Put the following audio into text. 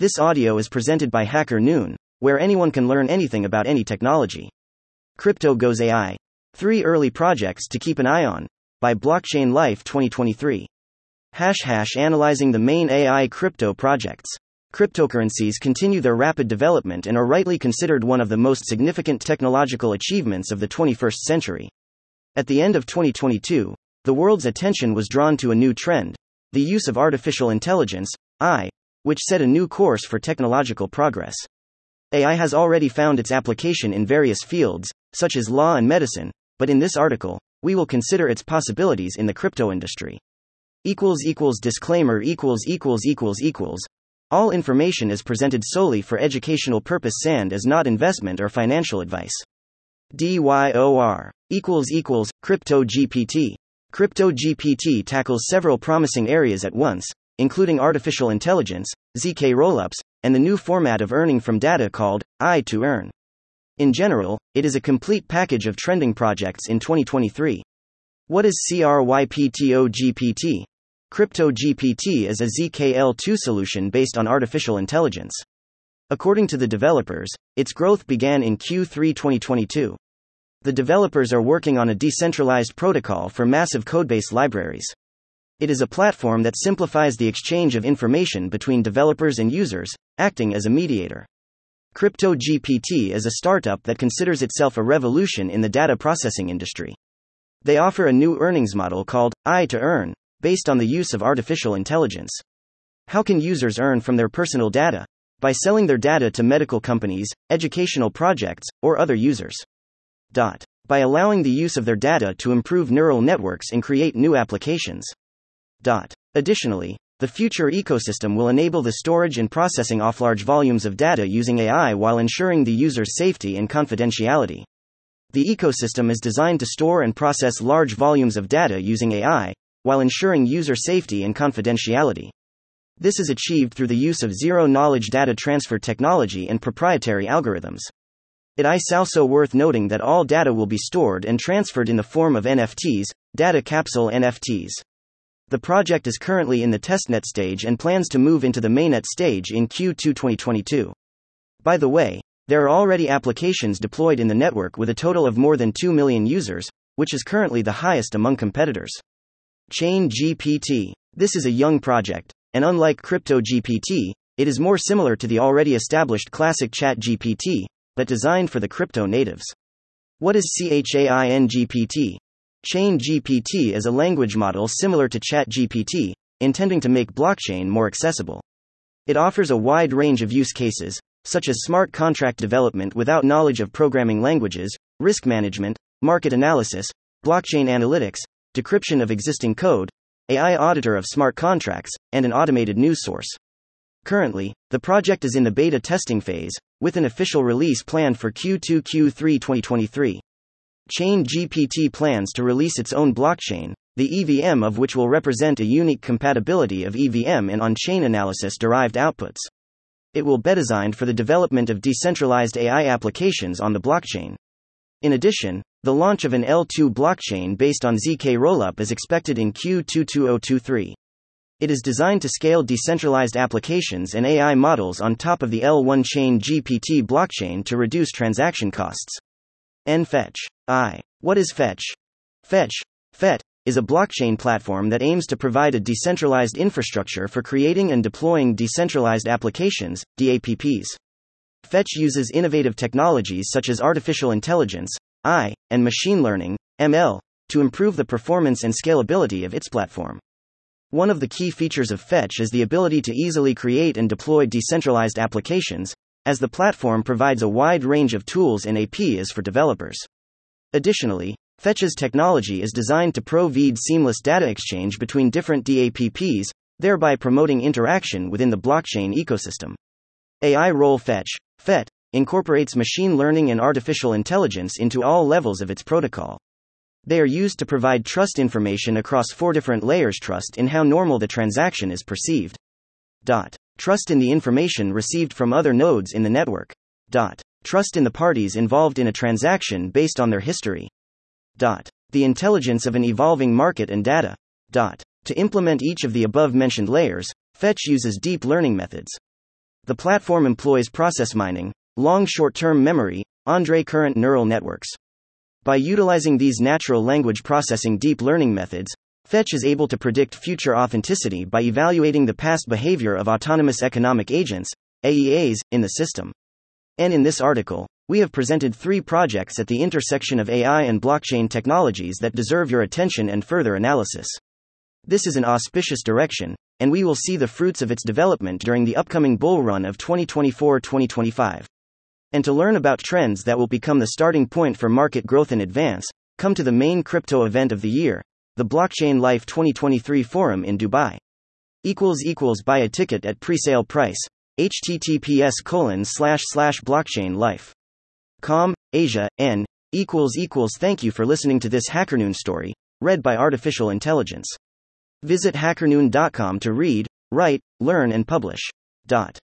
This audio is presented by Hacker Noon, where anyone can learn anything about any technology. Crypto Goes AI. Three early projects to keep an eye on. By Blockchain Life 2023. Hash hash analyzing the main AI crypto projects. Cryptocurrencies continue their rapid development and are rightly considered one of the most significant technological achievements of the 21st century. At the end of 2022, the world's attention was drawn to a new trend the use of artificial intelligence, AI, which set a new course for technological progress. AI has already found its application in various fields, such as law and medicine, but in this article, we will consider its possibilities in the crypto industry. Equals equals disclaimer equals equals equals equals. All information is presented solely for educational purpose and is not investment or financial advice. DYOR equals equals Crypto GPT. Crypto GPT tackles several promising areas at once, including artificial intelligence, ZK rollups, and the new format of earning from data called I to earn. In general, it is a complete package of trending projects in 2023. What is CRYPTO GPT? Crypto GPT is a ZKL2 solution based on artificial intelligence. According to the developers, its growth began in Q3 2022. The developers are working on a decentralized protocol for massive codebase libraries. It is a platform that simplifies the exchange of information between developers and users, acting as a mediator. CryptoGPT is a startup that considers itself a revolution in the data processing industry. They offer a new earnings model called I to Earn, based on the use of artificial intelligence. How can users earn from their personal data? By selling their data to medical companies, educational projects, or other users. Dot. By allowing the use of their data to improve neural networks and create new applications. Additionally, the future ecosystem will enable the storage and processing of large volumes of data using AI while ensuring the user's safety and confidentiality. The ecosystem is designed to store and process large volumes of data using AI, while ensuring user safety and confidentiality. This is achieved through the use of zero knowledge data transfer technology and proprietary algorithms. It is also worth noting that all data will be stored and transferred in the form of NFTs, data capsule NFTs. The project is currently in the testnet stage and plans to move into the mainnet stage in Q2 2022. By the way, there are already applications deployed in the network with a total of more than 2 million users, which is currently the highest among competitors. Chain GPT. This is a young project, and unlike Crypto GPT, it is more similar to the already established classic Chat GPT, but designed for the crypto natives. What is CHAIN Chain GPT is a language model similar to ChatGPT, intending to make blockchain more accessible. It offers a wide range of use cases, such as smart contract development without knowledge of programming languages, risk management, market analysis, blockchain analytics, decryption of existing code, AI auditor of smart contracts, and an automated news source. Currently, the project is in the beta testing phase, with an official release planned for Q2 Q3 2023. Chain GPT plans to release its own blockchain, the EVM of which will represent a unique compatibility of EVM and on chain analysis derived outputs. It will be designed for the development of decentralized AI applications on the blockchain. In addition, the launch of an L2 blockchain based on ZK Rollup is expected in Q2 2023. It is designed to scale decentralized applications and AI models on top of the L1 chain GPT blockchain to reduce transaction costs. NFetch. I. What is Fetch? Fetch, FET, is a blockchain platform that aims to provide a decentralized infrastructure for creating and deploying decentralized applications, DAPPs. Fetch uses innovative technologies such as artificial intelligence, AI, and machine learning, ML, to improve the performance and scalability of its platform. One of the key features of Fetch is the ability to easily create and deploy decentralized applications, as the platform provides a wide range of tools and APIs for developers. Additionally, Fetch's technology is designed to provide seamless data exchange between different DAPPs, thereby promoting interaction within the blockchain ecosystem. AI Role Fetch, FET, incorporates machine learning and artificial intelligence into all levels of its protocol. They are used to provide trust information across four different layers trust in how normal the transaction is perceived. Dot. Trust in the information received from other nodes in the network. Dot. Trust in the parties involved in a transaction based on their history. Dot. The intelligence of an evolving market and data. Dot. To implement each of the above mentioned layers, Fetch uses deep learning methods. The platform employs process mining, long short term memory, and recurrent neural networks. By utilizing these natural language processing deep learning methods, Fetch is able to predict future authenticity by evaluating the past behavior of autonomous economic agents, AEAs, in the system. And in this article, we have presented three projects at the intersection of AI and blockchain technologies that deserve your attention and further analysis. This is an auspicious direction, and we will see the fruits of its development during the upcoming bull run of 2024 2025. And to learn about trends that will become the starting point for market growth in advance, come to the main crypto event of the year, the Blockchain Life 2023 Forum in Dubai. Equals equals buy a ticket at presale price. https colon slash slash blockchain life. Com, Asia, N, equals equals thank you for listening to this HackerNoon story, read by Artificial Intelligence. Visit hackerNoon.com to read, write, learn and publish. Dot.